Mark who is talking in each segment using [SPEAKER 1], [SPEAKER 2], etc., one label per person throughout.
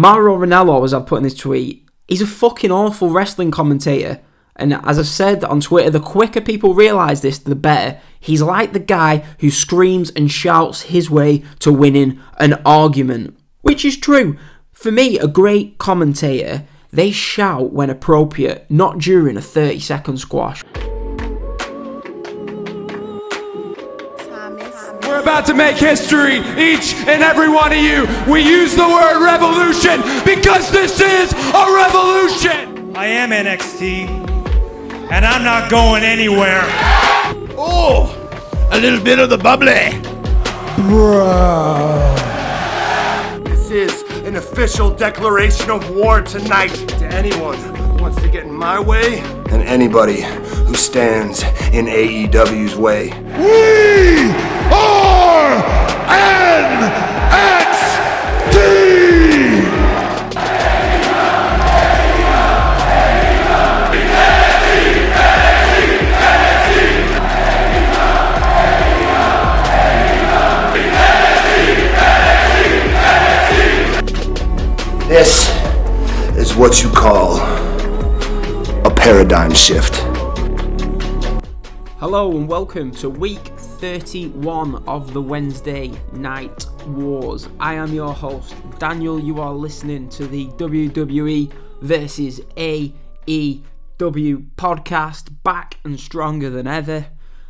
[SPEAKER 1] Mauro Ranallo, as I've put in this tweet, he's a fucking awful wrestling commentator. And as I said on Twitter, the quicker people realise this, the better. He's like the guy who screams and shouts his way to winning an argument, which is true. For me, a great commentator, they shout when appropriate, not during a 30 second squash.
[SPEAKER 2] We're about to make history, each and every one of you. We use the word revolution because this is a revolution.
[SPEAKER 3] I am NXT, and I'm not going anywhere.
[SPEAKER 4] Oh, a little bit of the bubbly. Bro.
[SPEAKER 5] This is an official declaration of war tonight to anyone who wants to get in my way and anybody who stands in AEW's way.
[SPEAKER 4] We are NXT!
[SPEAKER 5] This is what you call a paradigm shift.
[SPEAKER 1] Hello and welcome to week 31 of the Wednesday Night Wars. I am your host, Daniel. You are listening to the WWE versus AEW podcast, back and stronger than ever.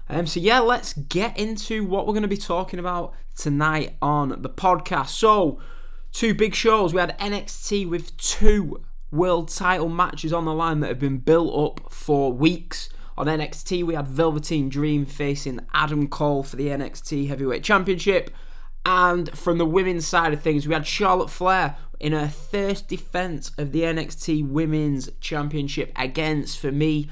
[SPEAKER 1] Um, so, yeah, let's get into what we're going to be talking about tonight on the podcast. So, two big shows. We had NXT with two world title matches on the line that have been built up for weeks. On NXT, we had Velveteen Dream facing Adam Cole for the NXT Heavyweight Championship. And from the women's side of things, we had Charlotte Flair in her first defense of the NXT Women's Championship against, for me,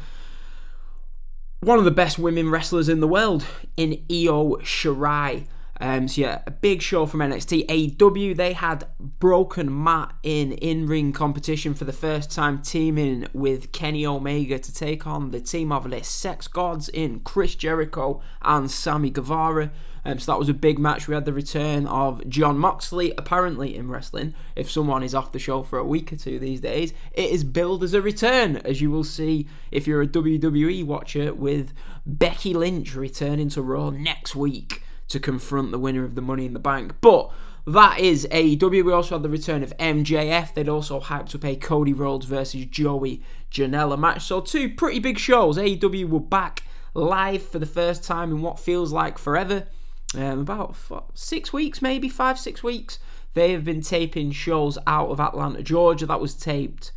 [SPEAKER 1] one of the best women wrestlers in the world in Io Shirai. Um, so yeah, a big show from NXT. AEW they had broken Matt in in-ring competition for the first time, teaming with Kenny Omega to take on the team of the sex gods in Chris Jericho and Sammy Guevara. Um, so that was a big match. We had the return of John Moxley. Apparently, in wrestling, if someone is off the show for a week or two these days, it is billed as a return, as you will see if you're a WWE watcher, with Becky Lynch returning to Raw next week to confront the winner of the Money in the Bank. But that is AEW. We also had the return of MJF. They'd also hyped up a Cody Rhodes versus Joey Janela match. So two pretty big shows. AEW were back live for the first time in what feels like forever. Um, about what, six weeks, maybe five, six weeks. They have been taping shows out of Atlanta, Georgia. That was taped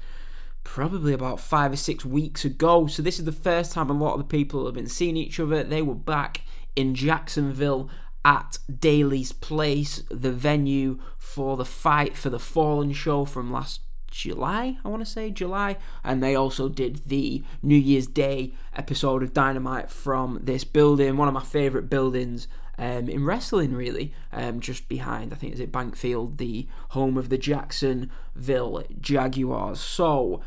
[SPEAKER 1] probably about five or six weeks ago. So this is the first time a lot of the people have been seeing each other. They were back in Jacksonville at Daly's Place, the venue for the Fight for the Fallen show from last July, I want to say July, and they also did the New Year's Day episode of Dynamite from this building, one of my favourite buildings um, in wrestling, really, um, just behind, I think, is it Bankfield, the home of the Jacksonville Jaguars. So,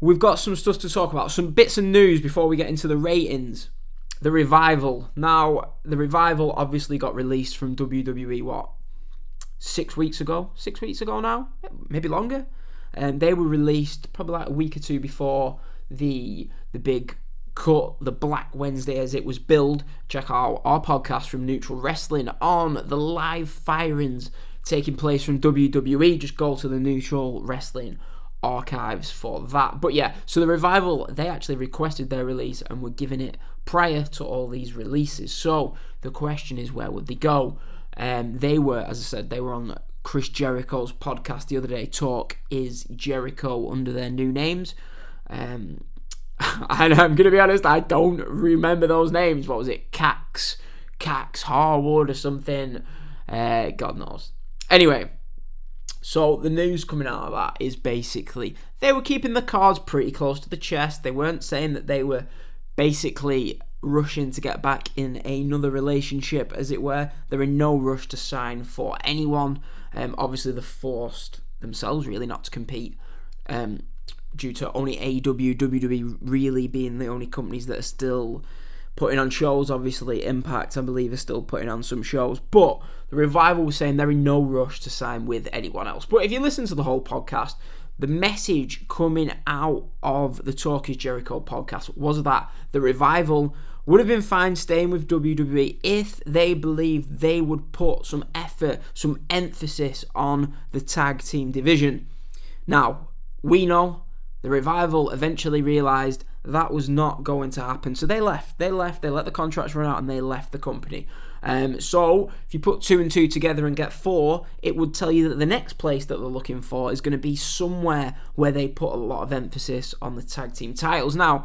[SPEAKER 1] we've got some stuff to talk about, some bits of news before we get into the ratings the revival. Now, the revival obviously got released from WWE. What six weeks ago? Six weeks ago now, maybe longer. And um, they were released probably like a week or two before the the big cut, the Black Wednesday as it was billed. Check out our podcast from Neutral Wrestling on the live firings taking place from WWE. Just go to the Neutral Wrestling archives for that. But yeah, so the revival they actually requested their release and were given it prior to all these releases. So the question is, where would they go? Um, they were, as I said, they were on Chris Jericho's podcast the other day. Talk is Jericho under their new names. Um, and I'm gonna be honest, I don't remember those names. What was it? Cax, Cax Harwood or something. Uh, God knows. Anyway, so the news coming out of that is basically they were keeping the cards pretty close to the chest. They weren't saying that they were basically rushing to get back in another relationship, as it were. They're in no rush to sign for anyone. Um, obviously, they're forced themselves really not to compete um, due to only AEW, WWE really being the only companies that are still putting on shows. Obviously, Impact, I believe, is still putting on some shows. But the revival was saying they're in no rush to sign with anyone else. But if you listen to the whole podcast, the message coming out of the Talk is Jericho podcast was that the revival would have been fine staying with WWE if they believed they would put some effort, some emphasis on the tag team division. Now, we know the revival eventually realised that was not going to happen. So they left. They left. They let the contracts run out and they left the company. Um, so if you put two and two together and get four, it would tell you that the next place that they're looking for is going to be somewhere where they put a lot of emphasis on the tag team titles. Now,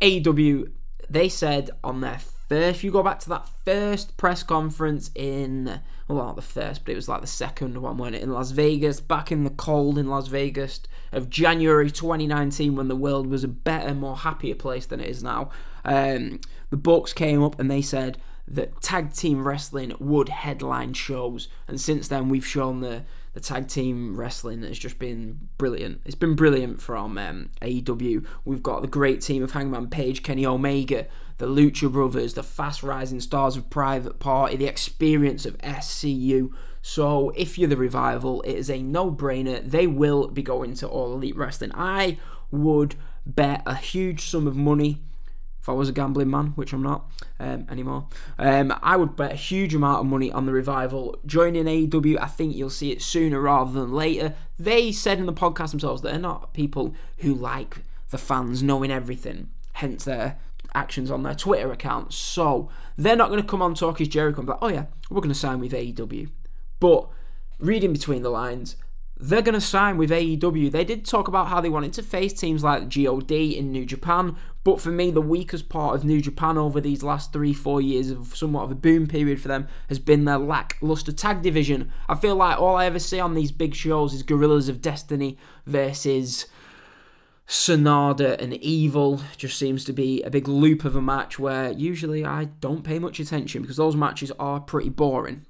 [SPEAKER 1] AEW, they said on their first, if you go back to that first press conference in, well, not the first, but it was like the second one, when it in Las Vegas, back in the cold in Las Vegas of January 2019, when the world was a better, more happier place than it is now. Um, the Bucks came up and they said that tag team wrestling would headline shows, and since then we've shown the the tag team wrestling has just been brilliant. It's been brilliant from um, AEW. We've got the great team of Hangman Page, Kenny Omega, the Lucha Brothers, the fast rising stars of Private Party, the experience of SCU. So if you're the revival, it is a no brainer. They will be going to All Elite Wrestling. I would bet a huge sum of money if I was a gambling man, which I'm not um, anymore, um, I would bet a huge amount of money on the revival. Joining AEW, I think you'll see it sooner rather than later. They said in the podcast themselves that they're not people who like the fans knowing everything, hence their actions on their Twitter account. So they're not going to come on Talk is Jericho and be like, oh yeah, we're going to sign with AEW. But reading between the lines, they're going to sign with AEW. They did talk about how they wanted to face teams like GOD in New Japan, but for me, the weakest part of New Japan over these last three, four years of somewhat of a boom period for them has been their lackluster tag division. I feel like all I ever see on these big shows is Guerrillas of Destiny versus Sanada and Evil. Just seems to be a big loop of a match where usually I don't pay much attention because those matches are pretty boring.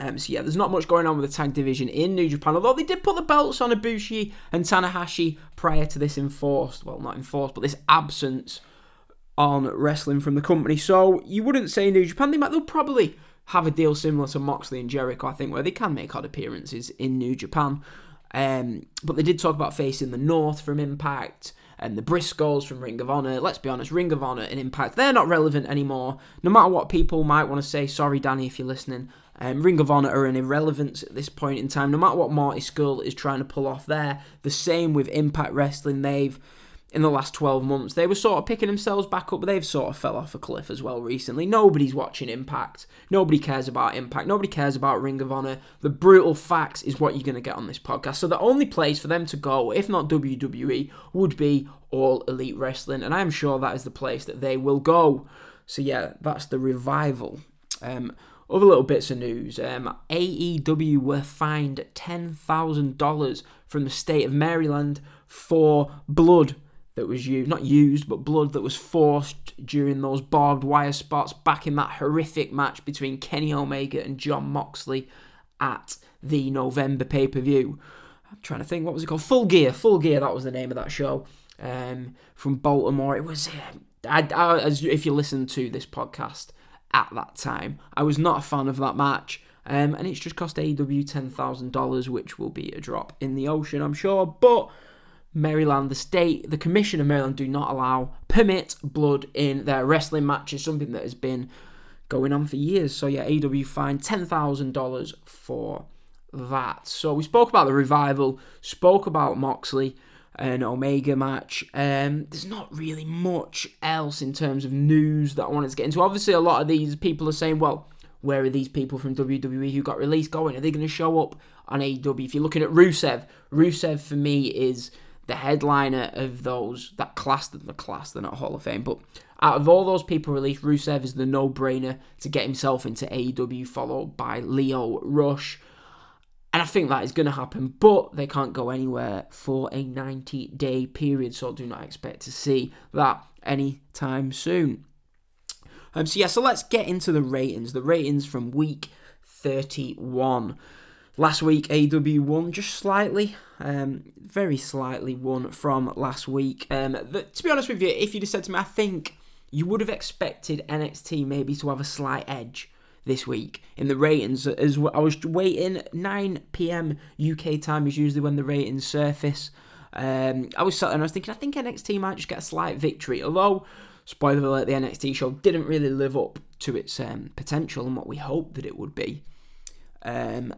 [SPEAKER 1] Um, so yeah, there's not much going on with the tag division in New Japan, although they did put the belts on Ibushi and Tanahashi prior to this enforced, well not enforced, but this absence on wrestling from the company. So you wouldn't say New Japan, they might they'll probably have a deal similar to Moxley and Jericho, I think, where they can make odd appearances in New Japan. Um, but they did talk about facing the North from Impact and the Briscoes from Ring of Honor. Let's be honest, Ring of Honor and Impact, they're not relevant anymore. No matter what people might want to say, sorry, Danny, if you're listening. Um, Ring of Honor are an irrelevance at this point in time, no matter what Marty Scurll is trying to pull off there. The same with Impact Wrestling. They've, in the last 12 months, they were sort of picking themselves back up, but they've sort of fell off a cliff as well recently. Nobody's watching Impact. Nobody cares about Impact. Nobody cares about Ring of Honor. The brutal facts is what you're going to get on this podcast. So the only place for them to go, if not WWE, would be All Elite Wrestling, and I'm sure that is the place that they will go. So yeah, that's the revival. Um, other little bits of news um, AEW were fined $10,000 from the state of Maryland for blood that was used, not used, but blood that was forced during those barbed wire spots back in that horrific match between Kenny Omega and John Moxley at the November pay per view. I'm trying to think, what was it called? Full Gear. Full Gear, that was the name of that show um, from Baltimore. It was, uh, I, I, as if you listen to this podcast, at that time. I was not a fan of that match. Um, and it's just cost AEW $10,000, which will be a drop in the ocean, I'm sure. But Maryland, the state, the Commission of Maryland do not allow, permit blood in their wrestling matches, something that has been going on for years. So, yeah, AEW fined $10,000 for that. So, we spoke about the revival, spoke about Moxley an Omega match. Um, there's not really much else in terms of news that I wanted to get into. Obviously, a lot of these people are saying, well, where are these people from WWE who got released going? Are they going to show up on AEW? If you're looking at Rusev, Rusev for me is the headliner of those that class, the class, they're not Hall of Fame, but out of all those people released, Rusev is the no-brainer to get himself into AEW, followed by Lio Rush. And I think that is going to happen, but they can't go anywhere for a 90 day period, so do not expect to see that anytime soon. Um, so, yeah, so let's get into the ratings. The ratings from week 31. Last week, AW won just slightly, um, very slightly won from last week. Um, the, to be honest with you, if you'd have said to me, I think you would have expected NXT maybe to have a slight edge this week in the ratings. As I was waiting, 9 p.m. UK time is usually when the ratings surface. Um, I was sat and I was thinking, I think NXT might just get a slight victory. Although, spoiler alert, the NXT show didn't really live up to its um, potential and what we hoped that it would be. Um,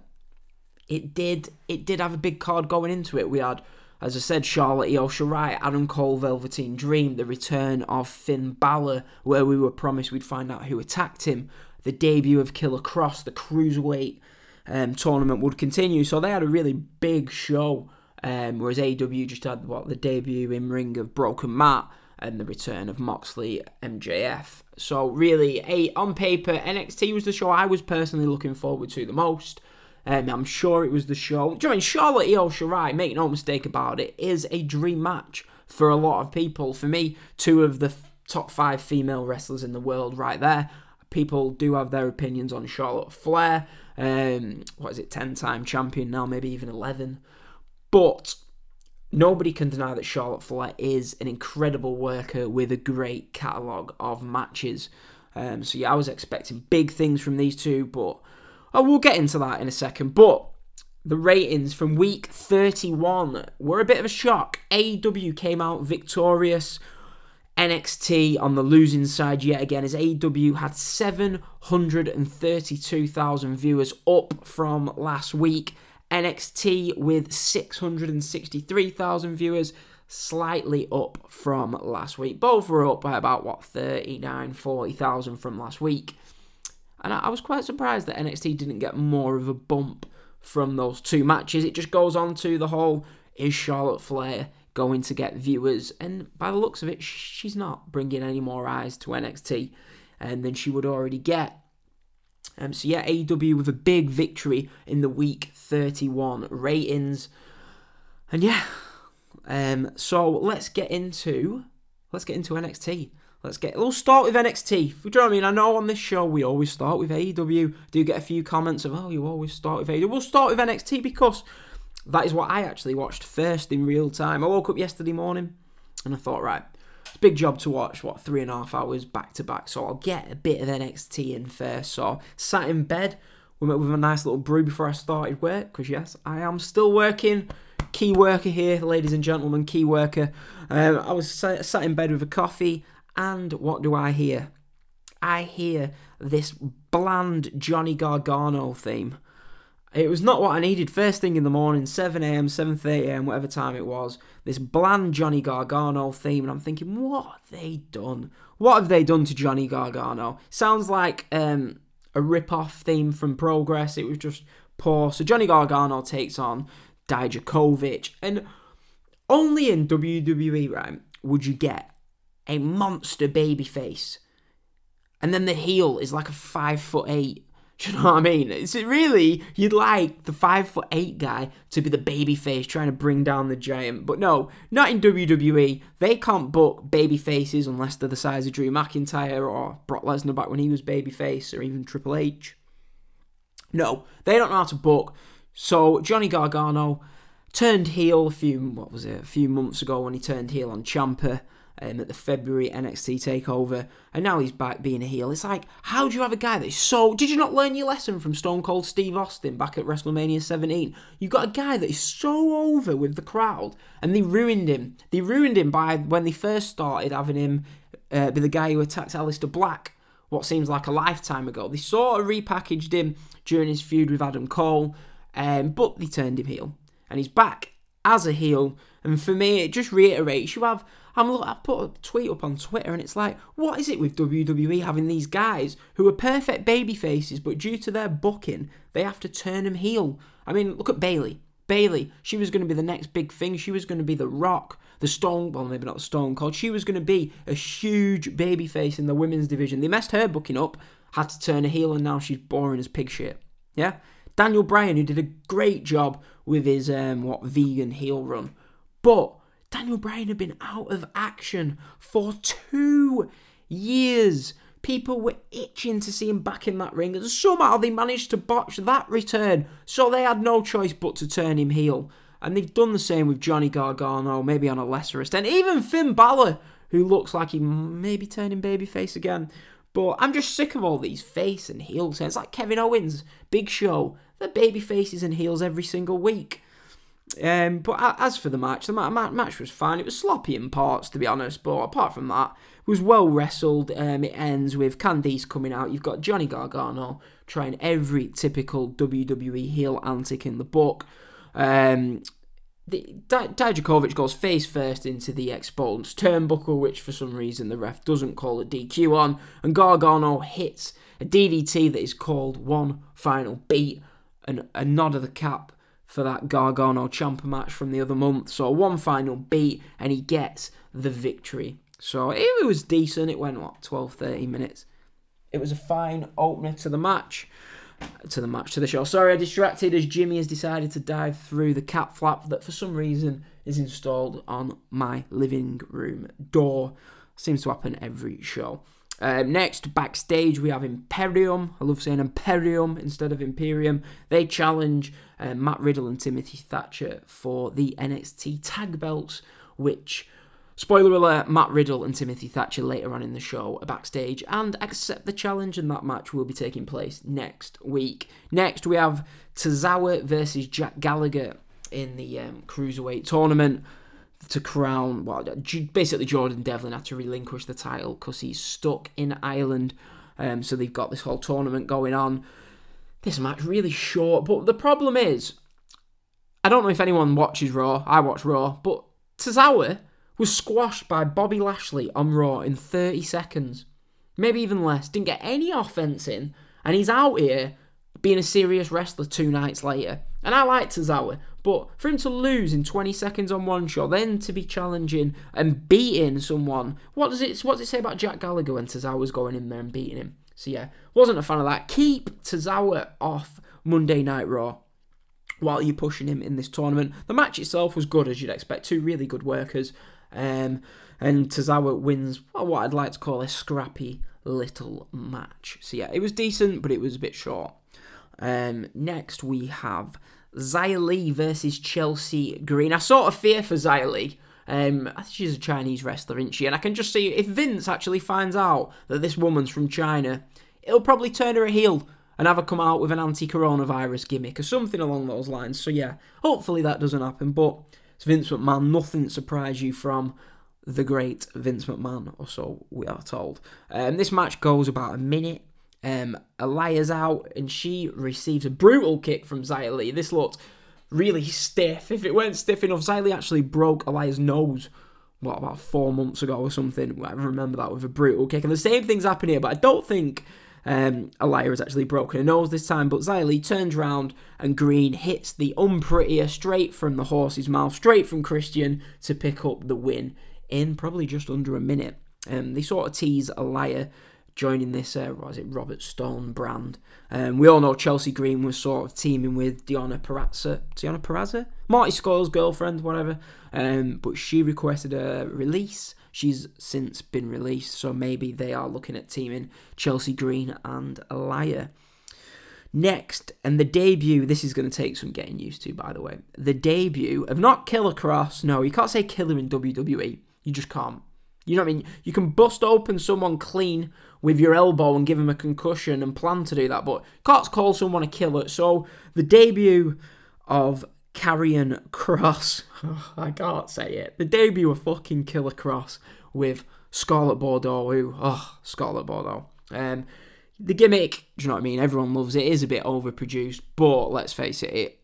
[SPEAKER 1] it did. It did have a big card going into it. We had, as I said, Charlotte Io Shirai, Adam Cole, Velveteen Dream, the return of Finn Balor, where we were promised we'd find out who attacked him. The debut of Killer Kross, the cruiserweight um, tournament would continue. So they had a really big show. Um, whereas AEW just had what the debut in ring of Broken Matt and the return of Moxley MJF. So really, a on paper, NXT was the show I was personally looking forward to the most. Um, I'm sure it was the show. Know, Charlotte Io Shirai, make no mistake about it, is a dream match for a lot of people. For me, two of the f- top five female wrestlers in the world, right there. People do have their opinions on Charlotte Flair. Um, what is it, 10 time champion now, maybe even 11. But nobody can deny that Charlotte Flair is an incredible worker with a great catalogue of matches. Um, so yeah, I was expecting big things from these two, but oh, we'll get into that in a second. But the ratings from week 31 were a bit of a shock. AW came out victorious. NXT on the losing side yet again as AEW had 732,000 viewers up from last week. NXT with 663,000 viewers, slightly up from last week. Both were up by about, what, 39, 40,000 from last week. And I, was quite surprised that NXT didn't get more of a bump from those two matches. It just goes on to the whole is Charlotte Flair going to get viewers? And by the looks of it, she's not bringing any more eyes to NXT um, than she would already get. Um, so yeah, AEW with a big victory in the week 31 ratings, and yeah. Um, so let's get into let's get into NXT. Let's get. We'll start with NXT. You know what I mean? I know on this show we always start with AEW. Do get a few comments of oh you always start with AEW. We'll start with NXT because that is what I actually watched first in real time. I woke up yesterday morning and I thought right it's a big job to watch, what, three and a half hours back to back. So I'll get a bit of NXT in first. So sat in bed with a nice little brew before I started work, because yes, I am still working. Key worker here, ladies and gentlemen, key worker. Um, I was sat, sat in bed with a coffee, and what do I hear? I hear this bland Johnny Gargano theme. It was not what I needed. First thing in the morning, 7am, 7.30am, whatever time it was, this bland Johnny Gargano theme, and I'm thinking, what have they done? What have they done to Johnny Gargano? Sounds like um, a rip-off theme from Progress. It was just poor. So Johnny Gargano takes on Dijakovic, and only in WWE, right, would you get a monster babyface, and then the heel is like a five foot eight you know what I mean? It's really you'd like the five foot eight guy to be the baby face trying to bring down the giant, but no, not in WWE. They can't book baby faces unless they're the size of Drew McIntyre or Brock Lesnar back when he was babyface, or even Triple H. No, they don't know how to book. So Johnny Gargano turned heel a few what was it a few months ago when he turned heel on Ciampa um, at the February NXT takeover, and now he's back being a heel. It's like, how do you have a guy that's so? Did you not learn your lesson from Stone Cold Steve Austin back at WrestleMania 17? You got a guy that is so over with the crowd, and they ruined him. They ruined him by when they first started having him uh, be the guy who attacked Aleister Black. What seems like a lifetime ago. They sort of repackaged him during his feud with Adam Cole, um, but they turned him heel, and he's back as a heel. And for me, it just reiterates you have I'm I put a tweet up on Twitter and it's like, what is it with WWE having these guys who are perfect baby faces, but due to their booking, they have to turn them heel? I mean, look at Bayley. Bayley, she was going to be the next big thing. She was going to be the Rock, the Stone, well, maybe not the Stone Cold. She was going to be a huge baby face in the women's division. They messed her booking up, had to turn a heel, and now she's boring as pig shit. Yeah? Daniel Bryan, who did a great job with his um, what vegan heel run, but Daniel Bryan had been out of action for two years. People were itching to see him back in that ring, and somehow they managed to botch that return, so they had no choice but to turn him heel. And they've done the same with Johnny Gargano, maybe on a lesser extent. Even Finn Balor, who looks like he may be turning babyface again. But I'm just sick of all these face and heel turns. Like Kevin Owens, Big Show. They're baby faces and heels every single week. Um, but as for the match, the match was fine. It was sloppy in parts, to be honest. But apart from that, it was well wrestled. Um, it ends with Candice coming out. You've got Johnny Gargano trying every typical WWE heel antic in the book. Um, the, Dijakovic goes face first into the exposed turnbuckle, which for some reason the ref doesn't call a DQ on, and Gargano hits a DDT that is called one final beat and a nod of the cap for that Gargano Ciampa match from the other month. So one final beat, and he gets the victory. So it was decent. It went what 12, 13 minutes. It was a fine opener to the match. To the match, to the show. Sorry, I distracted as Jimmy has decided to dive through the cap flap that for some reason is installed on my living room door. Seems to happen every show. Uh, next, backstage, we have Imperium. I love saying Imperium instead of Imperium. They challenge uh, Matt Riddle and Timothy Thatcher for the NXT tag belts, which, spoiler alert, Matt Riddle and Timothy Thatcher later on in the show are backstage and accept the challenge, and that match will be taking place next week. Next, we have Tozawa versus Jack Gallagher in the um, Cruiserweight tournament to crown, well, basically Jordan Devlin had to relinquish the title because he's stuck in Ireland. Um, so they've got this whole tournament going on. This match really short, but the problem is, I don't know if anyone watches Raw. I watch Raw, but Tozawa was squashed by Bobby Lashley on Raw in 30 seconds, maybe even less. Didn't get any offense in, and he's out here being a serious wrestler two nights later. And I like Tozawa, but for him to lose in 20 seconds on one shot, then to be challenging and beating someone, what does it what does it say about Jack Gallagher when Tozawa's going in there and beating him? So yeah, wasn't a fan of that. Keep Tozawa off Monday Night Raw while you're pushing him in this tournament. The match itself was good as you'd expect. Two really good workers. Um, and Tozawa wins what I'd like to call a scrappy little match. So yeah, it was decent, but it was a bit short. Um, next we have Xia versus Chelsea Green. I sort of fear for Xia Um, I think she's a Chinese wrestler, isn't she? And I can just see if Vince actually finds out that this woman's from China, it'll probably turn her a heel and have her come out with an anti-coronavirus gimmick or something along those lines. So yeah, hopefully that doesn't happen. But it's Vince McMahon. Nothing surprise you from the great Vince McMahon, or so we are told. Um, this match goes about a minute. Um, Aliyah's out and she receives a brutal kick from Li. This looked really stiff. If it weren't stiff enough, Li actually broke Aliyah's nose, what, about four months ago or something. I remember that with a brutal kick. And the same thing's happened here, but I don't think um, Aliyah has actually broken her nose this time. But Li turns around and Green hits the unprettier straight from the horse's mouth, straight from Christian to pick up the win in probably just under a minute. Um, they sort of tease Aliyah joining this, uh, what is it, Robert Stone brand. Um, we all know Chelsea Green was sort of teaming with Deonna Purrazzo, Deonna Purrazzo? Marty Scurll's girlfriend, whatever. Um, but she requested a release. She's since been released, so maybe they are looking at teaming Chelsea Green and Aliyah. Next, and the debut, this is going to take some getting used to, by the way. The debut of not Killer Kross, no, you can't say killer in WWE. You just can't. You know what I mean? You can bust open someone clean with your elbow and give him a concussion and plan to do that, but can't call someone a killer. So the debut of Karrion Kross, oh, I can't say it. The debut of fucking Killer Kross with Scarlett Bordeaux, who, oh, Scarlett Bordeaux. Um, the gimmick, do you know what I mean? Everyone loves it. It is a bit overproduced, but let's face it, it,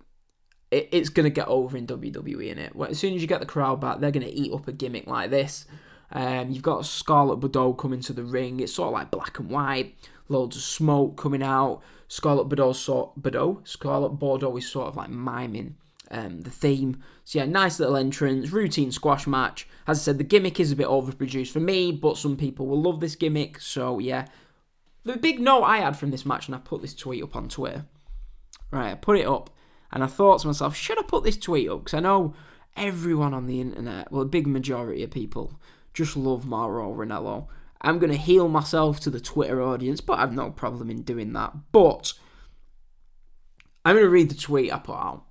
[SPEAKER 1] it it's gonna get over in WWE in it. As soon as you get the crowd back, they're gonna eat up a gimmick like this. Um, you've got Scarlett Bordeaux coming to the ring. It's sort of like black and white, loads of smoke coming out. Scarlett Bordeaux, sort Bordeaux, Scarlett Bordeaux is sort of like miming um, the theme. So yeah, nice little entrance, routine squash match. As I said, the gimmick is a bit overproduced for me, but some people will love this gimmick. So yeah, the big note I had from this match, and I put this tweet up on Twitter. Right, I put it up, and I thought to myself, should I put this tweet up? Because I know everyone on the internet, well, a big majority of people just love Mauro Ranallo. I'm going to heal myself to the Twitter audience, but I've no problem in doing that. But I'm going to read the tweet I put out.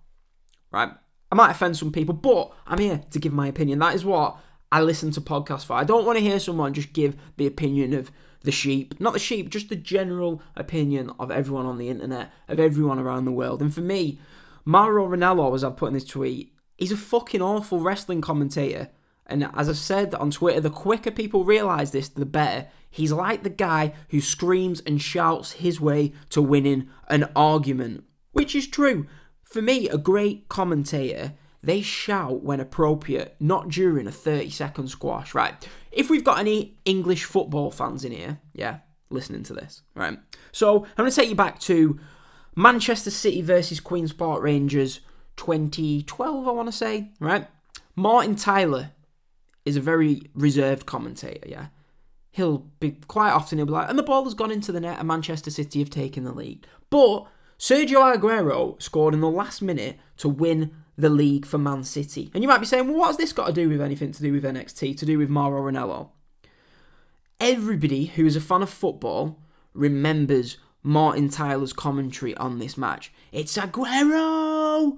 [SPEAKER 1] Right? I might offend some people, but I'm here to give my opinion. That is what I listen to podcasts for. I don't want to hear someone just give the opinion of the sheep, not the sheep, just the general opinion of everyone on the internet, of everyone around the world. And for me, Mauro Ranallo, as I've put in this tweet, he's a fucking awful wrestling commentator. And as I've said on Twitter, the quicker people realise this, the better. He's like the guy who screams and shouts his way to winning an argument, which is true. For me, a great commentator, they shout when appropriate, not during a 30 second squash, right? If we've got any English football fans in here, yeah, listening to this, right? So I'm going to take you back to Manchester City versus Queen's Park Rangers 2012, I want to say, right? Martin Tyler is a very reserved commentator, yeah. He'll be quite often he'll be like, and the ball has gone into the net, and Manchester City have taken the lead. But Sergio Aguero scored in the last minute to win the league for Man City. And you might be saying, well, what has this got to do with anything to do with NXT, to do with Mauro Ranallo? Everybody who is a fan of football remembers Martin Tyler's commentary on this match. It's Aguero!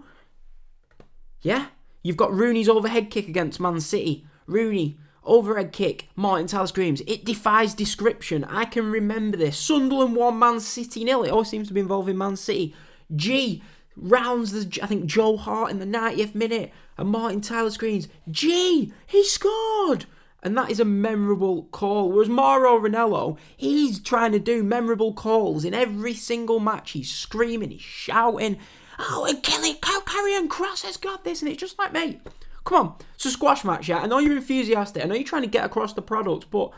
[SPEAKER 1] Yeah? You've got Rooney's overhead kick against Man City. Rooney, overhead kick, Martin Tyler screams. It defies description. I can remember this. Sunderland 1, Man City nil. It all seems to be involving Man City. Ji rounds the, I think, Joe Hart in the 90th minute. And Martin Tyler screams, Ji, he scored! And that is a memorable call. Whereas Mauro Ranallo, he's trying to do memorable calls in every single match. He's screaming, he's shouting, oh, and Kelly, Karrion Kross has got this. And it's just like, mate, come on. It's a squash match, yeah? I know you're enthusiastic. I know you're trying to get across the product, but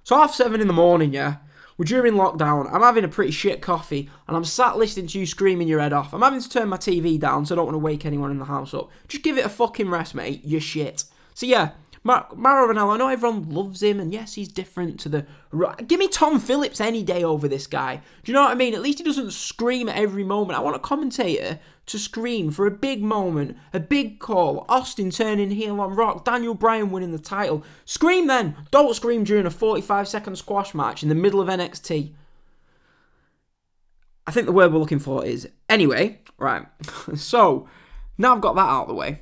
[SPEAKER 1] it's half seven in the morning, yeah? We're during lockdown. I'm having a pretty shit coffee, and I'm sat listening to you screaming your head off. I'm having to turn my TV down, so I don't want to wake anyone in the house up. Just give it a fucking rest, mate. You're shit. So yeah, Mar- Mauro Ranallo, I know everyone loves him, and yes, he's different to the. Give me Tom Phillips any day over this guy. Do you know what I mean? At least he doesn't scream at every moment. I want a commentator to scream for a big moment, a big call, Austin turning heel on Rock, Daniel Bryan winning the title. Scream then! Don't scream during a 45 second squash match in the middle of NXT. I think the word we're looking for is anyway, right. so, now I've got that out of the way.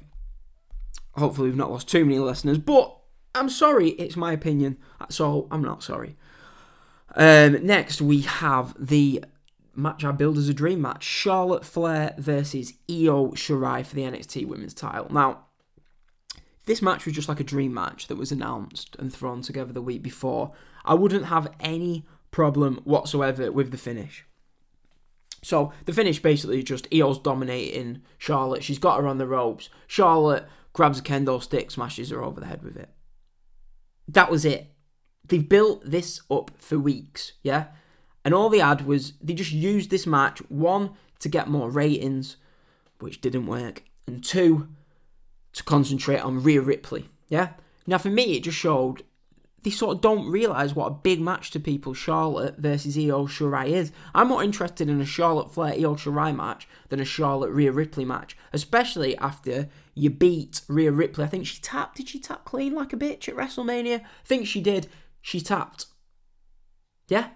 [SPEAKER 1] Hopefully, we've not lost too many listeners, but I'm sorry, it's my opinion. So, I'm not sorry. Um, next, we have the match I build as a dream match Charlotte Flair versus Io Shirai for the NXT Women's title. Now, this match was just like a dream match that was announced and thrown together the week before. I wouldn't have any problem whatsoever with the finish. So the finish basically just Io's dominating Charlotte. She's got her on the ropes. Charlotte grabs a kendo stick, smashes her over the head with it. That was it. They've built this up for weeks, yeah? And all they had was they just used this match, one, to get more ratings, which didn't work, and two, to concentrate on Rhea Ripley, yeah? Now, for me, it just showed they sort of don't realise what a big match to people Charlotte versus Io Shirai is. I'm more interested in a Charlotte Flair Io Shirai match than a Charlotte Rhea Ripley match, especially after you beat Rhea Ripley. I think she tapped. Did she tap clean like a bitch at WrestleMania? I think she did. She tapped. Yeah?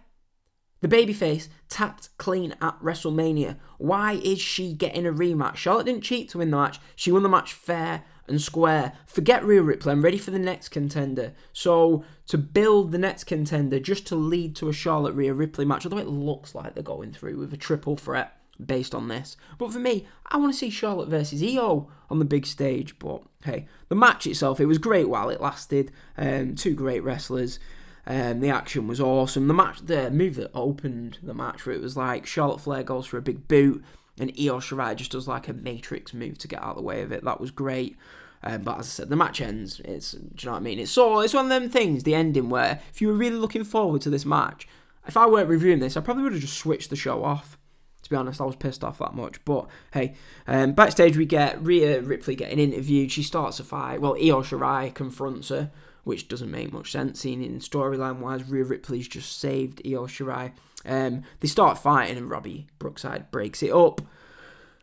[SPEAKER 1] The babyface tapped clean at WrestleMania. Why is she getting a rematch? Charlotte didn't cheat to win the match. She won the match fair and square. Forget Rhea Ripley. I'm ready for the next contender. So to build the next contender just to lead to a Charlotte Rhea Ripley match, although it looks like they're going through with a triple threat based on this. But for me, I want to see Charlotte versus Io on the big stage. But hey, the match itself, it was great while it lasted. Um, two great wrestlers. Um, the action was awesome. The match, the move that opened the match, where it was like Charlotte Flair goes for a big boot, and Io Shirai just does like a Matrix move to get out of the way of it. That was great. Um, but as I said, the match ends. It's do you know what I mean? It's so it's one of them things. The ending where if you were really looking forward to this match, if I weren't reviewing this, I probably would have just switched the show off. To be honest, I was pissed off that much. But hey, um, backstage we get Rhea Ripley getting interviewed. She starts a fight. Well, Io Shirai confronts her which doesn't make much sense. Seeing in storyline wise, Rhea Ripley's just saved Io Shirai. Um, they start fighting and Robbie Brookside breaks it up.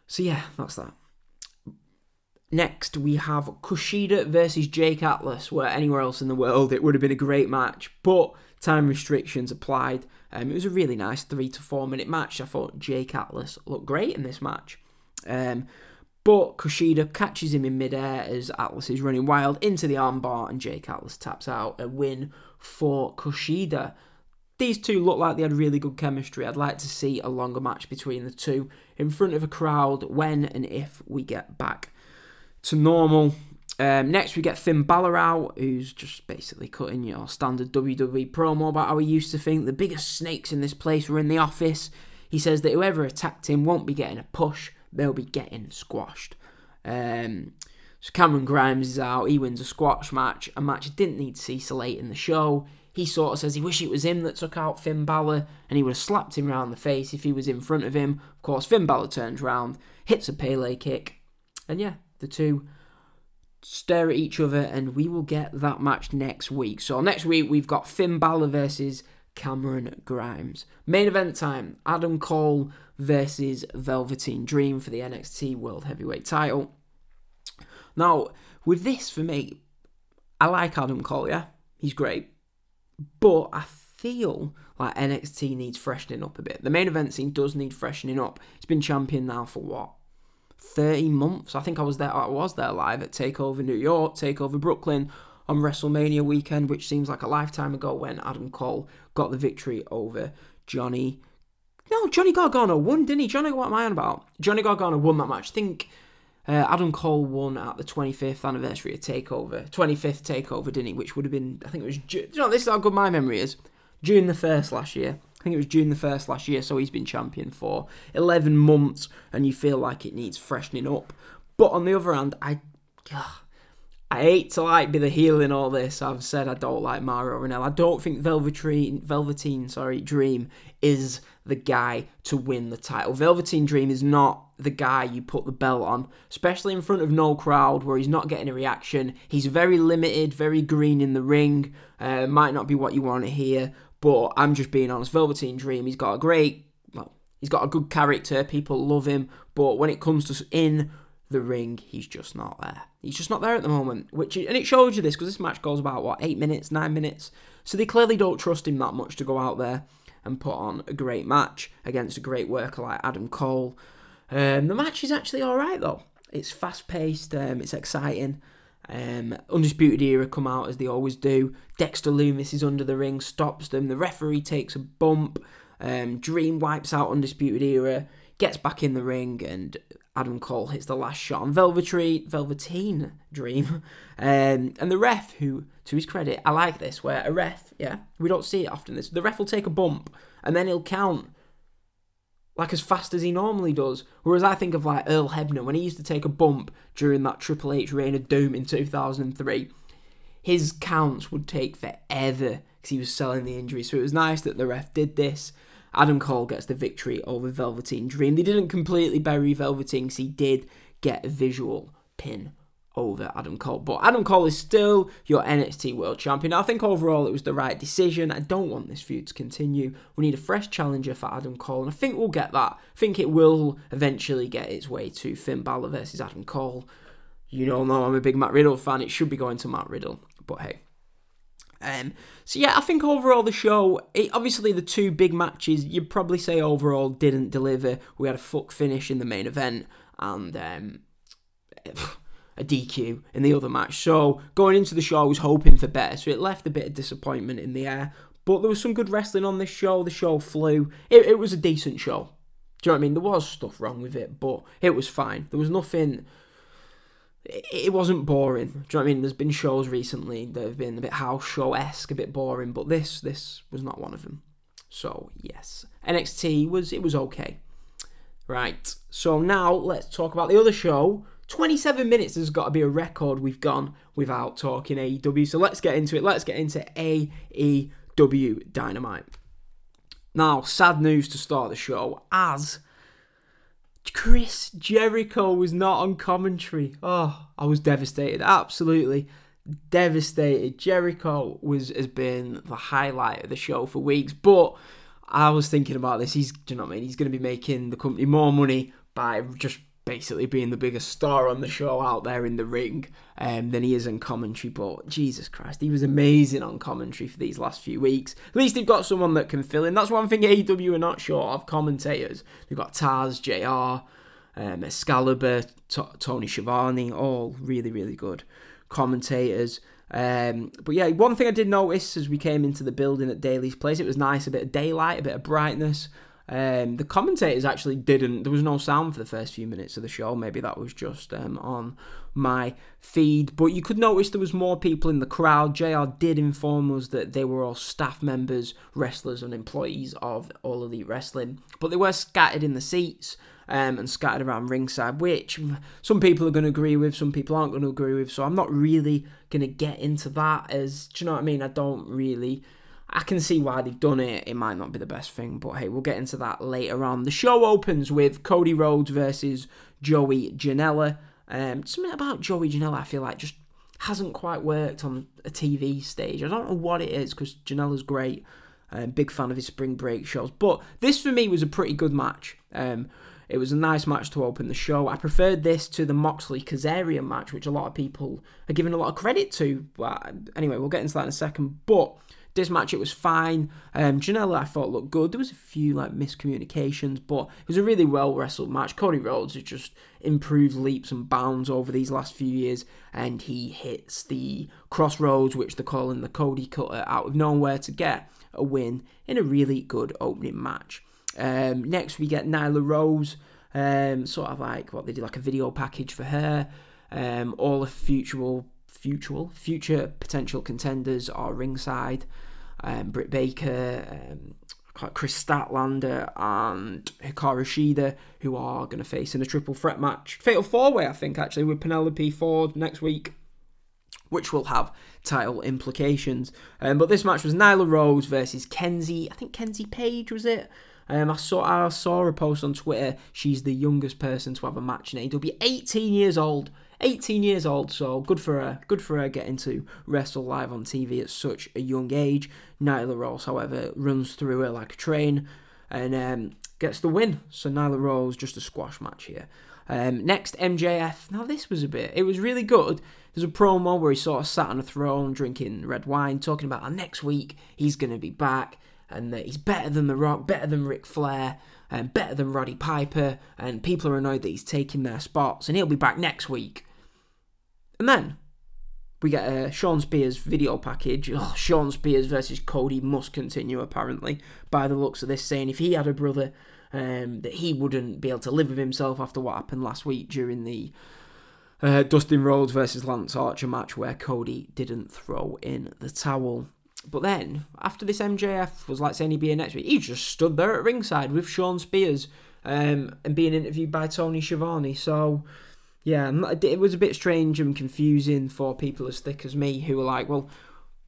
[SPEAKER 1] So yeah, that's that. Next, we have Kushida versus Jake Atlas, where anywhere else in the world it would have been a great match, but time restrictions applied. Um, it was a really nice three to four minute match. I thought Jake Atlas looked great in this match. Um, But Kushida catches him in midair as Atlas is running wild into the armbar, and Jake Atlas taps out a win for Kushida. These two look like they had really good chemistry. I'd like to see a longer match between the two in front of a crowd when and if we get back to normal. Um, next, we get Finn Balor out, who's just basically cutting your standard WWE promo about how he used to think the biggest snakes in this place were in the office. He says that whoever attacked him won't be getting a push, they'll be getting squashed. Um, so Cameron Grimes is out. He wins a squash match, a match he didn't need to see so late in the show. He sort of says he wish it was him that took out Finn Balor, and he would have slapped him round the face if he was in front of him. Of course, Finn Balor turns round, hits a Pele kick, and yeah, the two stare at each other, and we will get that match next week. So next week we've got Finn Balor versus Cameron Grimes. Main event time: Adam Cole versus Velveteen Dream for the NXT World Heavyweight Title. Now, with this for me, I like Adam Cole. Yeah, he's great, but I feel like NXT needs freshening up a bit. The main event scene does need freshening up. He's been champion now for what 30 months. I think I was there. I was there live at Takeover New York, Takeover Brooklyn on WrestleMania weekend, which seems like a lifetime ago when Adam Cole got the victory over Johnny. No, Johnny Gargano won, didn't he? Johnny, what am I on about? Johnny Gargano won that match. I think uh, Adam Cole won at the 25th anniversary of Takeover, 25th Takeover, didn't he? Which would have been, I think it was. You know, this is how good my memory is. June the first last year. I think it was June the 1st last year, so he's been champion for 11 months, and you feel like it needs freshening up. But on the other hand, I. I hate to like be the heel in all this. I've said I don't like Mauro Ranallo. I don't think Velveteen, Velveteen, sorry, Dream is the guy to win the title. Velveteen Dream is not the guy you put the belt on, especially in front of no crowd where he's not getting a reaction. He's very limited, very green in the ring. Uh, might not be what you want to hear, but I'm just being honest. Velveteen Dream, he's got a great, well, he's got a good character. People love him, but when it comes to in the ring, he's just not there. He's just not there at the moment. Which and it shows you this because this match goes about what eight minutes, nine minutes. So they clearly don't trust him that much to go out there and put on a great match against a great worker like Adam Cole. Um, the match is actually all right though. It's fast paced. Um, it's exciting. Um, Undisputed Era come out as they always do. Dexter Lumis is under the ring, stops them. The referee takes a bump. Um, Dream wipes out Undisputed Era, gets back in the ring, and Adam Cole hits the last shot on Velveteen, Velveteen Dream. Um, and the ref, who, to his credit, I like this, where a ref, yeah, we don't see it often. This The ref will take a bump, and then he'll count like as fast as he normally does. Whereas I think of like Earl Hebner when he used to take a bump during that Triple H reign of doom in 2003. His counts would take forever because he was selling the injury. So it was nice that the ref did this. Adam Cole gets the victory over Velveteen Dream. They didn't completely bury Velveteen because he did get a visual pin over Adam Cole. But Adam Cole is still your NXT World Champion. I think overall it was the right decision. I don't want this feud to continue. We need a fresh challenger for Adam Cole, and I think we'll get that. I think it will eventually get its way to Finn Balor versus Adam Cole. You all know I'm a big Matt Riddle fan. It should be going to Matt Riddle, but hey. Um, so yeah, I think overall the show, it, obviously the two big matches, you'd probably say overall didn't deliver. We had a fuck finish in the main event, and um, a DQ in the other match. So going into the show, I was hoping for better. So it left a bit of disappointment in the air. But there was some good wrestling on this show. The show flew. It, it was a decent show. Do you know what I mean? There was stuff wrong with it, but it was fine. There was nothing. It, wasn't boring. Do you know what I mean? There's been shows recently that have been a bit house show esque, a bit boring, but this this was not one of them. So yes, NXT was it was okay. Right. So now let's talk about the other show 27 minutes has got to be a record we've gone without talking AEW. So let's get into it. Let's get into AEW Dynamite. Now, sad news to start the show as Chris Jericho was not on commentary. Oh, I was devastated. Absolutely devastated. Jericho was has been the highlight of the show for weeks, but I was thinking about this. He's, do you know what I mean? He's going to be making the company more money by just basically being the biggest star on the show out there in the ring um, than he is in commentary. But Jesus Christ, he was amazing on commentary for these last few weeks. At least they've got someone that can fill in. That's one thing AEW are not short of commentators. They've got Taz, JR, um, Excalibur, T- Tony Schiavone, all really, really good commentators. Um, but yeah, one thing I did notice as we came into the building at Daly's Place, it was nice, a bit of daylight, a bit of brightness. Um, the commentators actually didn't. There was no sound for the first few minutes of the show. Maybe that was just um, on my feed. But you could notice there was more people in the crowd. JR did inform us that they were all staff members, wrestlers, and employees of All Elite Wrestling. But they were scattered in the seats um, and scattered around ringside, which some people are going to agree with, some people aren't going to agree with. So I'm not really going to get into that. As do you know what I mean? I don't really. I can see why they've done it. It might not be the best thing, but hey, we'll get into that later on. The show opens with Cody Rhodes versus Joey Janela. Um, something about Joey Janela, I feel like just hasn't quite worked on a TV stage. I don't know what it is because Janela's great. Um, big fan of his spring break shows, but this for me was a pretty good match. Um, it was a nice match to open the show. I preferred this to the Moxley Kazarian match, which a lot of people are giving a lot of credit to. But anyway, we'll get into that in a second. But this match, it was fine. Um, Janela, I thought looked good. There was a few like miscommunications, but it was a really well wrestled match. Cody Rhodes has just improved leaps and bounds over these last few years, and he hits the Cross Rhodes, which they're calling the Cody Cutter, out of nowhere to get a win in a really good opening match. Um, next, we get Nyla Rose, um, sort of like what they did, like a video package for her. Um, all the future, future, future potential contenders are ringside. Um, Britt Baker, um, Kris Statlander, and Hikaru Shida, who are going to face in a triple threat match, fatal four way, I think, actually, with Penelope Ford next week which will have title implications. Um, but this match was Nyla Rose versus Kenzie. I think Kenzie Paige was it. Um, I saw I saw a post on Twitter. She's the youngest person to have a match in AEW. 18 years old. 18 years old, so good for her. Good for her getting to wrestle live on TV at such a young age. Nyla Rose, however, runs through her like a train and um, gets the win. So Nyla Rose, just a squash match here. Um, next, MJF. Now, this was a bit, it was really good. There's a promo where he sort of sat on a throne drinking red wine, talking about how next week he's going to be back and that he's better than The Rock, better than Ric Flair, and better than Roddy Piper, and people are annoyed that he's taking their spots, and he'll be back next week. And then we get a Shawn Spears video package. Oh, Shawn Spears versus Cody must continue, apparently, by the looks of this, saying if he had a brother, um, that he wouldn't be able to live with himself after what happened last week during the uh, Dustin Rhodes versus Lance Archer match where Cody didn't throw in the towel. But then, after this MJF was like saying he'd be here next week, he just stood there at ringside with Shawn Spears um, and being interviewed by Tony Schiavone. So, yeah, it was a bit strange and confusing for people as thick as me who were like, well,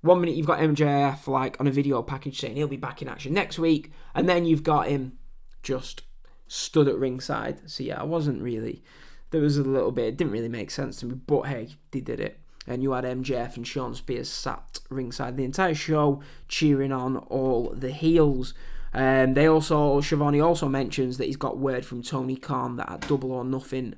[SPEAKER 1] one minute you've got MJF like on a video package saying he'll be back in action next week, and then you've got him just stood at ringside. So yeah, I wasn't really. There was a little bit. It didn't really make sense to me, but hey, they did it and you had MJF and Shawn Spears sat ringside the entire show cheering on all the heels. Um, they also, Schiavone also mentions that he's got word from Tony Khan that at Double or Nothing,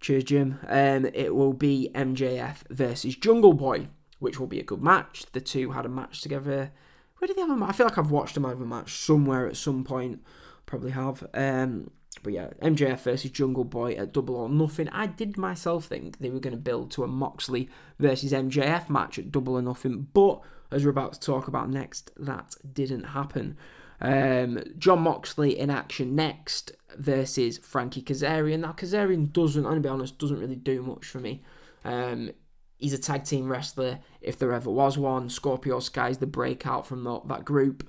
[SPEAKER 1] cheers Jim, um, it will be MJF versus Jungle Boy, which will be a good match. The two had a match together. Where did they have a match? I feel like I've watched them have a match somewhere at some point. Probably have. Um, but yeah, MJF versus Jungle Boy at Double or Nothing. I did myself think they were going to build to a Moxley versus MJF match at Double or Nothing, but as we're about to talk about next, that didn't happen. Um, Jon Moxley in action next versus Frankie Kazarian. Now Kazarian doesn't, I'm gonna be honest, doesn't really do much for me. Um, he's a tag team wrestler if there ever was one. Scorpio Sky's the breakout from the, that group.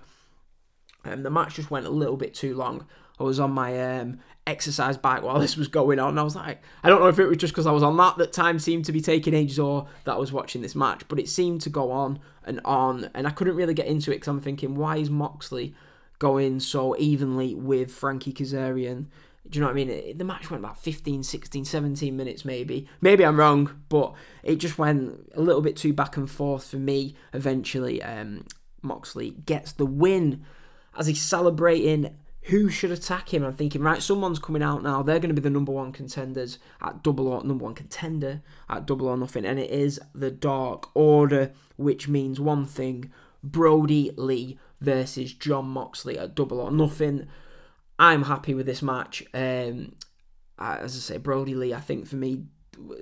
[SPEAKER 1] Um, the match just went a little bit too long. I was on my um, exercise bike while this was going on. I was like, I don't know if it was just because I was on that that time seemed to be taking ages or that I was watching this match, but it seemed to go on and on, and I couldn't really get into it because I'm thinking, why is Moxley going so evenly with Frankie Kazarian? Do you know what I mean? the match went about 15, 16, 17 minutes maybe. Maybe I'm wrong, but it just went a little bit too back and forth for me. Eventually, um, Moxley gets the win as he's celebrating who should attack him. I'm thinking, right, someone's coming out now. They're going to be the number one contenders at double or number one contender at double or nothing, and it is the Dark Order, which means one thing: Brodie Lee versus Jon Moxley at double or nothing. I'm happy with this match. Um, as I say, Brodie Lee, I think for me,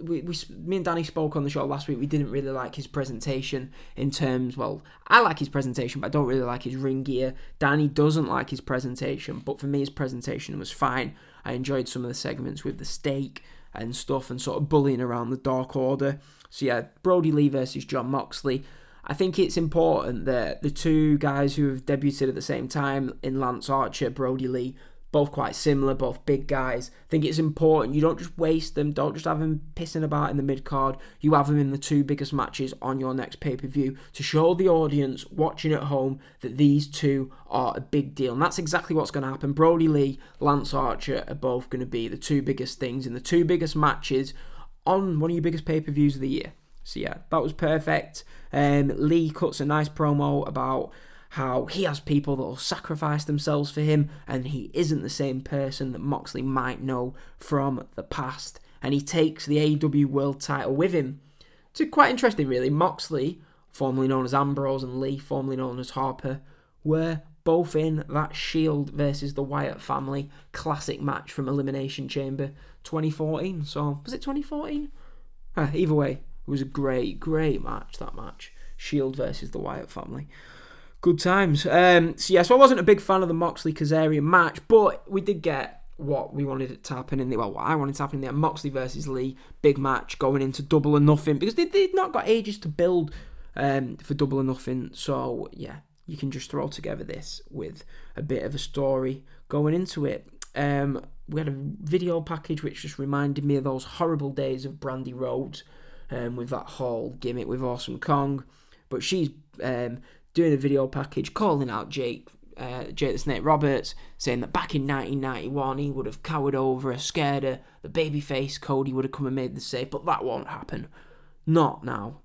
[SPEAKER 1] we, we, me and Danny spoke on the show last week. We didn't really like his presentation in terms. Well, I like his presentation, but I don't really like his ring gear. Danny doesn't like his presentation, but for me, his presentation was fine. I enjoyed some of the segments with the steak and stuff, and sort of bullying around the Dark Order. So yeah, Brodie Lee versus Jon Moxley. I think it's important that the two guys who have debuted at the same time in Lance Archer, Brodie Lee, both quite similar, both big guys. I think it's important you don't just waste them, don't just have them pissing about in the mid card. You have them in the two biggest matches on your next pay per view to show the audience watching at home that these two are a big deal. And that's exactly what's going to happen. Brodie Lee, Lance Archer are both going to be the two biggest things in the two biggest matches on one of your biggest pay per views of the year. So yeah, that was perfect. Um, Lee cuts a nice promo about how he has people that will sacrifice themselves for him, and he isn't the same person that Moxley might know from the past. And he takes the AEW World title with him. It's quite interesting, really. Moxley, formerly known as Ambrose, and Lee, formerly known as Harper, were both in that Shield versus the Wyatt family classic match from Elimination Chamber 2014. So, was it 2014? Ah, either way, it was a great, great match, that match. Shield versus the Wyatt family good times. Um, so yeah, so I wasn't a big fan of the Moxley Kazarian match, but we did get what we wanted it to happen in the well, what I wanted to happen in the Moxley versus Lee big match going into double or nothing because they they'd not got ages to build um, for double or nothing. So yeah, you can just throw together this with a bit of a story going into it. Um, we had a video package which just reminded me of those horrible days of Brandi Rhodes um, with that whole gimmick with Awesome Kong. But she's um, doing a video package calling out Jake uh, Jake the Snake Roberts, saying that back in 1991 he would have cowered over, her, scared her, the babyface Cody would have come and made the save, but that won't happen. Not now.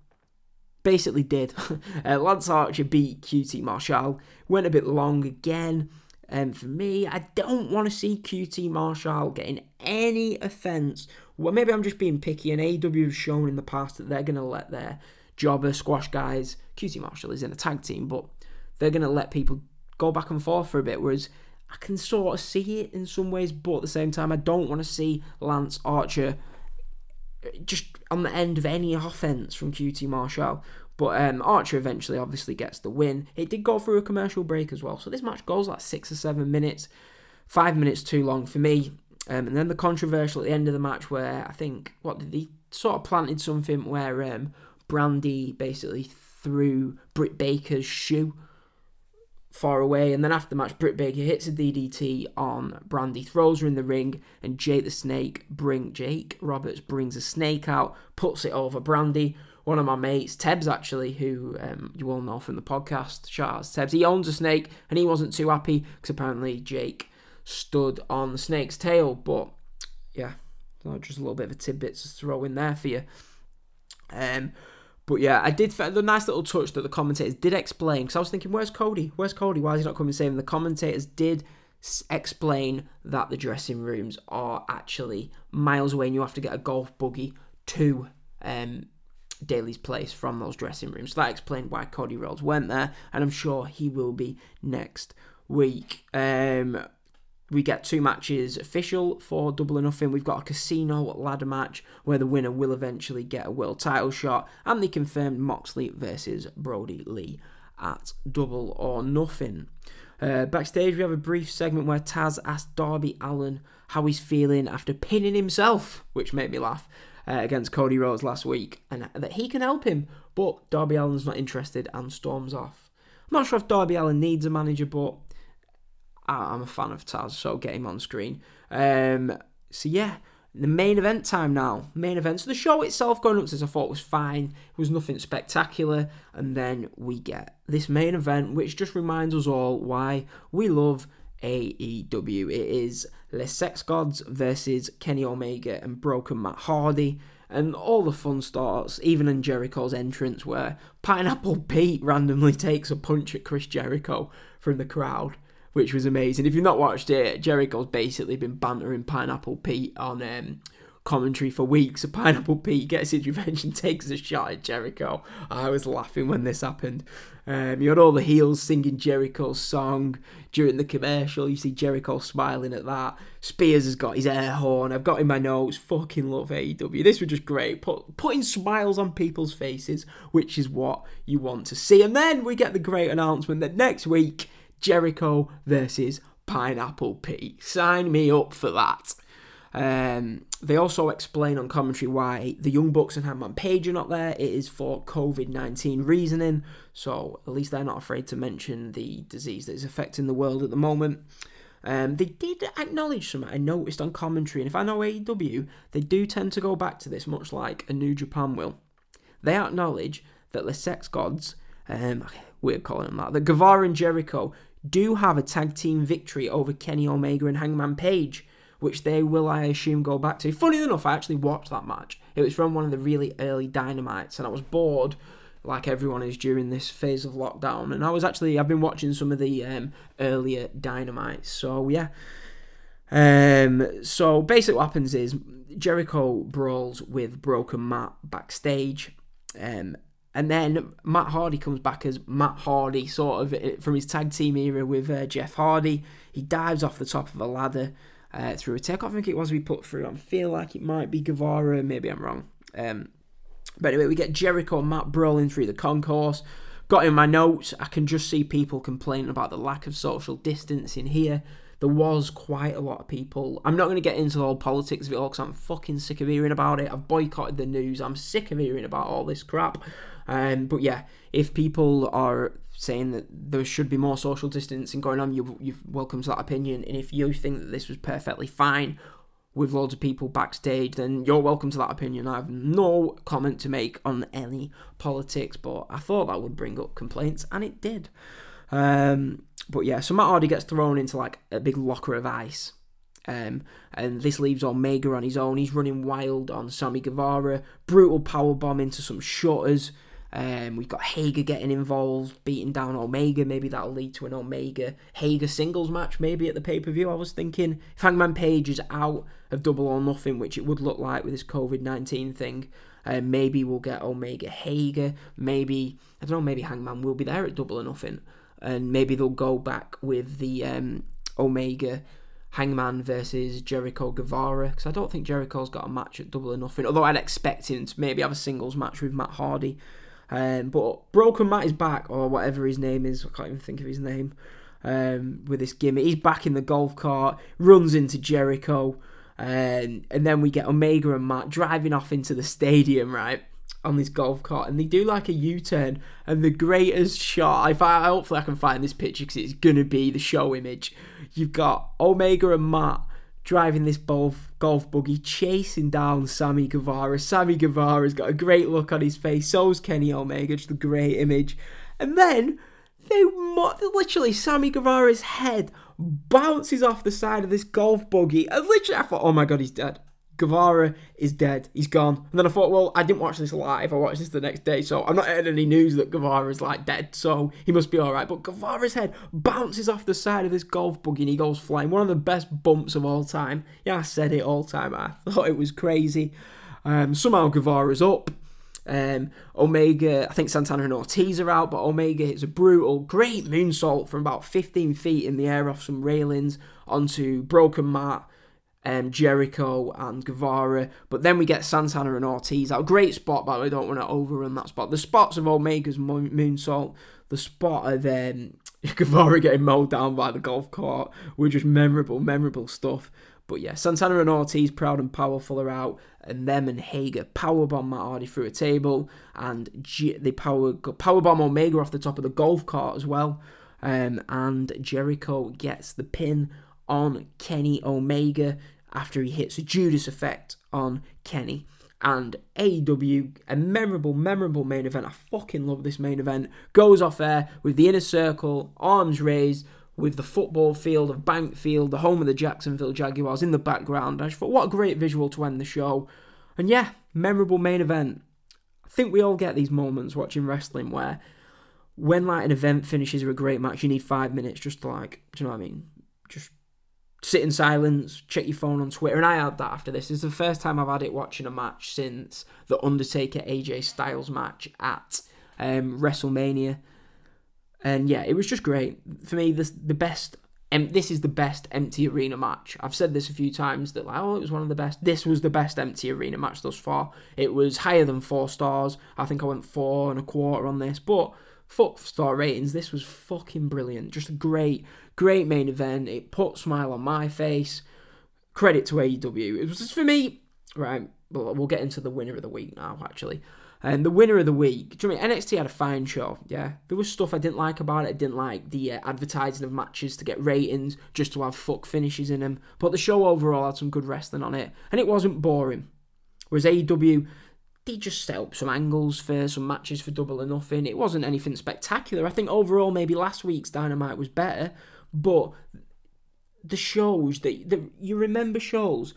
[SPEAKER 1] Basically did. uh, Lance Archer beat QT Marshall, went a bit long again. Um, for me, I don't want to see QT Marshall getting any offence. Well, maybe I'm just being picky, and AEW has shown in the past that they're going to let their jobber squash guys. QT Marshall is in a tag team, but they're going to let people go back and forth for a bit. Whereas I can sort of see it in some ways, but at the same time, I don't want to see Lance Archer just on the end of any offense from QT Marshall. But um, Archer eventually obviously gets the win. It did go through a commercial break as well, so this match goes like six or seven minutes, five minutes too long for me. Um, and then the controversial at the end of the match, where I think what did he sort of planted something where um, Brandi basically threw Britt Baker's shoe far away. And then after the match, Britt Baker hits a DDT on Brandi, throws her in the ring, and Jake the Snake bring Jake Roberts brings a snake out, puts it over Brandi. One of my mates, Tebs actually, who um, you all know from the podcast, Charles Tebs, he owns a snake, and he wasn't too happy because apparently Jake stood on the snake's tail. But yeah, just a little bit of a tidbit to throw in there for you. Um, but yeah, I did the nice little touch that the commentators did explain because I was thinking, where's Cody? Where's Cody? Why is he not coming saving? The commentators did explain that the dressing rooms are actually miles away, and you have to get a golf buggy to um, Daily's place from those dressing rooms. So that explained why Cody Rhodes went there, and I'm sure he will be next week. Um, we get two matches official for double or nothing. We've got a casino ladder match where the winner will eventually get a world title shot, and they confirmed Moxley versus Brodie Lee at double or nothing. Uh, backstage, we have a brief segment where Taz asked Darby Allin how he's feeling after pinning himself, which made me laugh, uh, against Cody Rhodes last week, and that he can help him. But Darby Allin's not interested and storms off. I'm not sure if Darby Allin needs a manager, but I'm a fan of Taz, so get him on screen. Um, so yeah, the main event time now. Main event. So the show itself going up this I thought was fine. It was nothing spectacular. And then we get this main event, which just reminds us all why we love AEW. It is Les Sex Gods versus Kenny Omega and Broken Matt Hardy. And all the fun starts, even in Jericho's entrance, where Pineapple Pete randomly takes a punch at Chris Jericho from the crowd which was amazing. If you've not watched it, Jericho's basically been bantering Pineapple Pete on um, commentary for weeks. Pineapple Pete gets his revenge and takes a shot at Jericho. I was laughing when this happened. Um, you had all the heels singing Jericho's song during the commercial. You see Jericho smiling at that. Spears has got his air horn. I've got in my notes. Fucking love AEW. This was just great. Put, putting smiles on people's faces, which is what you want to see. And then we get the great announcement that next week, Jericho versus Pineapple Pete. Sign me up for that. Um, they also explain on commentary why the Young Bucks and Hangman Page are not there. It is for COVID 19 reasoning, so at least they're not afraid to mention the disease that is affecting the world at the moment. Um, they did acknowledge something I noticed on commentary, and if I know AEW, they do tend to go back to this, much like a New Japan will. They acknowledge that the sex gods, um, we're calling them that, that Guevara and Jericho do have a tag team victory over Kenny Omega and Hangman Page which they will, I assume, go back to. Funny enough, I actually watched that match. It was from one of the really early Dynamites, and I was bored, like everyone is during this phase of lockdown. And I was actually, I've been watching some of the um, earlier Dynamites. So, yeah. Um, so basically, what happens is Jericho brawls with Broken Matt backstage. Um, and then Matt Hardy comes back as Matt Hardy, sort of eh, from his tag team era with uh, Jeff Hardy. He dives off the top of a ladder uh, through a takeoff. I think it was we put through. I feel like it might be Guevara. Maybe I'm wrong. Um, but anyway, we get Jericho and Matt brawling through the concourse. Got in my notes, I can just see people complaining about the lack of social distancing here. There was quite a lot of people. I'm not going to get into the whole politics of it all because I'm fucking sick of hearing about it. I've boycotted the news. I'm sick of hearing about all this crap. Um, but yeah, if people are saying that there should be more social distancing going on, you, you're welcome to that opinion. And if you think that this was perfectly fine with loads of people backstage, then you're welcome to that opinion. I have no comment to make on any politics, but I thought that would bring up complaints, and it did. Um, but yeah, so Matt Hardy gets thrown into like a big locker of ice. Um, and this leaves Omega on his own. He's running wild on Sammy Guevara. Brutal power bomb into some shutters. Um, we've got Hager getting involved, beating down Omega. Maybe that'll lead to an Omega Hager singles match, maybe at the pay per view. I was thinking if Hangman Page is out of Double or Nothing, which it would look like with this COVID 19 thing, uh, maybe we'll get Omega Hager. Maybe, I don't know, maybe Hangman will be there at Double or Nothing. And maybe they'll go back with the um, Omega Hangman versus Jericho Guevara because I don't think Jericho's got a match at Double or Nothing. Although I'd expect him to maybe have a singles match with Matt Hardy. Um, but Broken Matt is back, or whatever his name is. I can't even think of his name. Um, with this gimmick, he's back in the golf cart, runs into Jericho, um, and then we get Omega and Matt driving off into the stadium, right? On this golf cart, and they do like a U turn, and the greatest shot. If I hopefully I can find this picture because it's gonna be the show image. You've got Omega and Matt driving this golf, golf buggy, chasing down Sammy Guevara. Sammy Guevara's got a great look on his face. So's Kenny Omega, just a great image. And then they literally Sammy Guevara's head bounces off the side of this golf buggy, and literally I thought, oh my god, he's dead. Guevara is dead. He's gone. And then I thought, well, I didn't watch this live. I watched this the next day, so I'm not hearing any news that Guevara is like dead, so he must be all right. But Guevara's head bounces off the side of this golf buggy and he goes flying. One of the best bumps of all time. Yeah, I said it all time. I thought it was crazy. Um, somehow Guevara's up. Um, Omega, I think Santana and Ortiz are out, but Omega hits a brutal, great moonsault from about 15 feet in the air off some railings onto Broken Matt um, Jericho and Guevara. But then we get Santana and Ortiz out. Great spot, but I don't want to overrun that spot. The spots of Omega's moonsault, the spot of um, Guevara getting mowed down by the golf cart were just memorable, memorable stuff. But yeah, Santana and Ortiz, proud and powerful, are out, and them and Hager powerbomb Matt Hardy through a table, and G- they power powerbomb Omega off the top of the golf cart as well. Um, and Jericho gets the pin on Kenny Omega after he hits a Judas effect on Kenny. And AEW, a memorable, memorable main event. I fucking love this main event. Goes off air with the inner circle, arms raised, with the football field of Bank Field, the home of the Jacksonville Jaguars in the background. I just thought, what a great visual to end the show. And yeah, memorable main event. I think we all get these moments watching wrestling where when like an event finishes with a great match, you need five minutes just to like, do you know what I mean? Just sit in silence, check your phone on Twitter, and I had that after this. It's the first time I've had it watching a match since the Undertaker AJ Styles match at um, WrestleMania, and yeah, it was just great for me. This the best. And this is the best empty arena match. I've said this a few times that like, oh, it was one of the best. This was the best empty arena match thus far. It was higher than four stars. I think I went four and a quarter on this, but fuck star ratings. This was fucking brilliant. Just a great, great main event. It put smile on my face. Credit to AEW. It was just for me, right? Well, we'll get into the winner of the week now, actually. And the winner of the week, do you know I mean? NXT had a fine show, yeah. There was stuff I didn't like about it. I didn't like the uh, advertising of matches to get ratings, just to have fuck finishes in them. But the show overall had some good wrestling on it, and it wasn't boring. Whereas AEW, they just set up some angles for some matches for double or nothing. It wasn't anything spectacular. I think overall, maybe last week's Dynamite was better, but the shows that the, you remember shows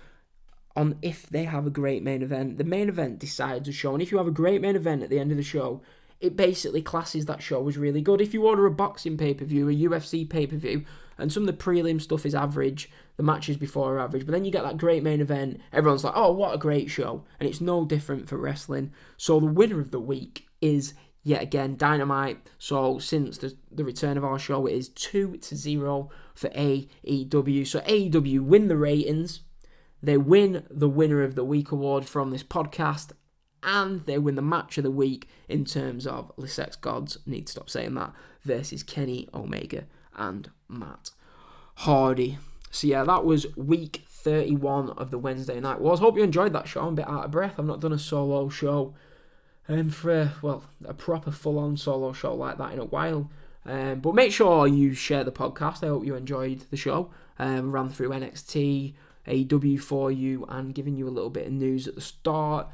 [SPEAKER 1] on if they have a great main event. The main event decides a show, and if you have a great main event at the end of the show, it basically classes that show as really good. If you order a boxing pay per view, a UFC pay per view, and some of the prelim stuff is average, the matches before are average, but then you get that great main event, everyone's like, oh, what a great show. And it's no different for wrestling. So the winner of the week is yet again Dynamite. So since the, the return of our show, it is 2 to 0 for AEW. So AEW win the ratings they win the Winner of the Week award from this podcast, and they win the match of the week in terms of Le Sex Gods, need to stop saying that, versus Kenny Omega and Matt Hardy. So yeah, that was week 31 of the Wednesday Night Wars. Hope you enjoyed that show. I'm a bit out of breath. I've not done a solo show um, for, a, well, a proper full-on solo show like that in a while. Um, but make sure you share the podcast. I hope you enjoyed the show. Um, ran through NXT, AW for you, and giving you a little bit of news at the start.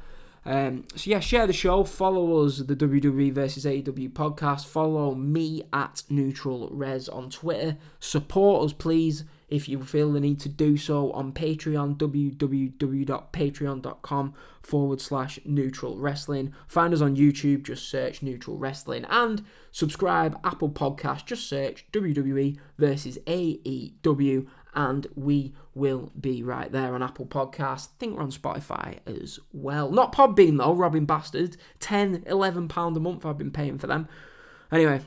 [SPEAKER 1] Um, so yeah, share the show. Follow us, the WWE versus AEW podcast. Follow me at Neutral Res on Twitter. Support us, please, if you feel the need to do so on Patreon. www.patreon.com forward slash Neutral Wrestling. Find us on YouTube. Just search Neutral Wrestling and subscribe. Apple Podcast. Just search WWE versus AEW and we will be right there on Apple Podcasts. I think we're on Spotify as well. Not Podbean though, Robin bastards. 10, 11 pound a month I've been paying for them. Anyway,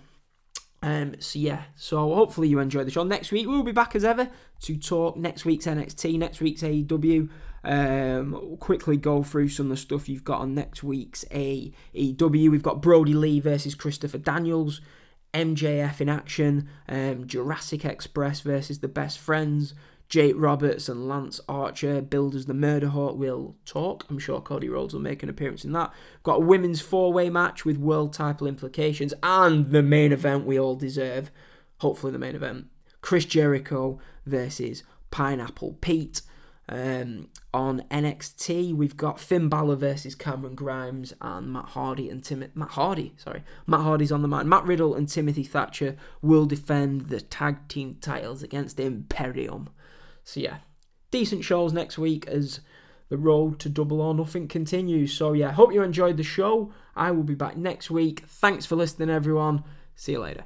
[SPEAKER 1] um, so yeah, so hopefully you enjoyed the show. Next week we'll be back as ever to talk next week's NXT, next week's AEW. Um, quickly go through some of the stuff you've got on next week's AEW. We've got Brodie Lee versus Christopher Daniels. MJF in action, um, Jurassic Express versus the Best Friends, Jake Roberts and Lance Archer, Builders the Murder Hawk will talk. I'm sure Cody Rhodes will make an appearance in that. Got a women's four way match with world title implications and the main event we all deserve. Hopefully, the main event Chris Jericho versus Pineapple Pete. Um, on NXT, we've got Finn Balor versus Cameron Grimes and Matt Hardy and Tim Matt Hardy, sorry, Matt Hardy's on the mat. Matt Riddle and Timothy Thatcher will defend the tag team titles against Imperium. So yeah, decent shows next week as the road to double or nothing continues. So yeah, hope you enjoyed the show. I will be back next week. Thanks for listening, everyone. See you later.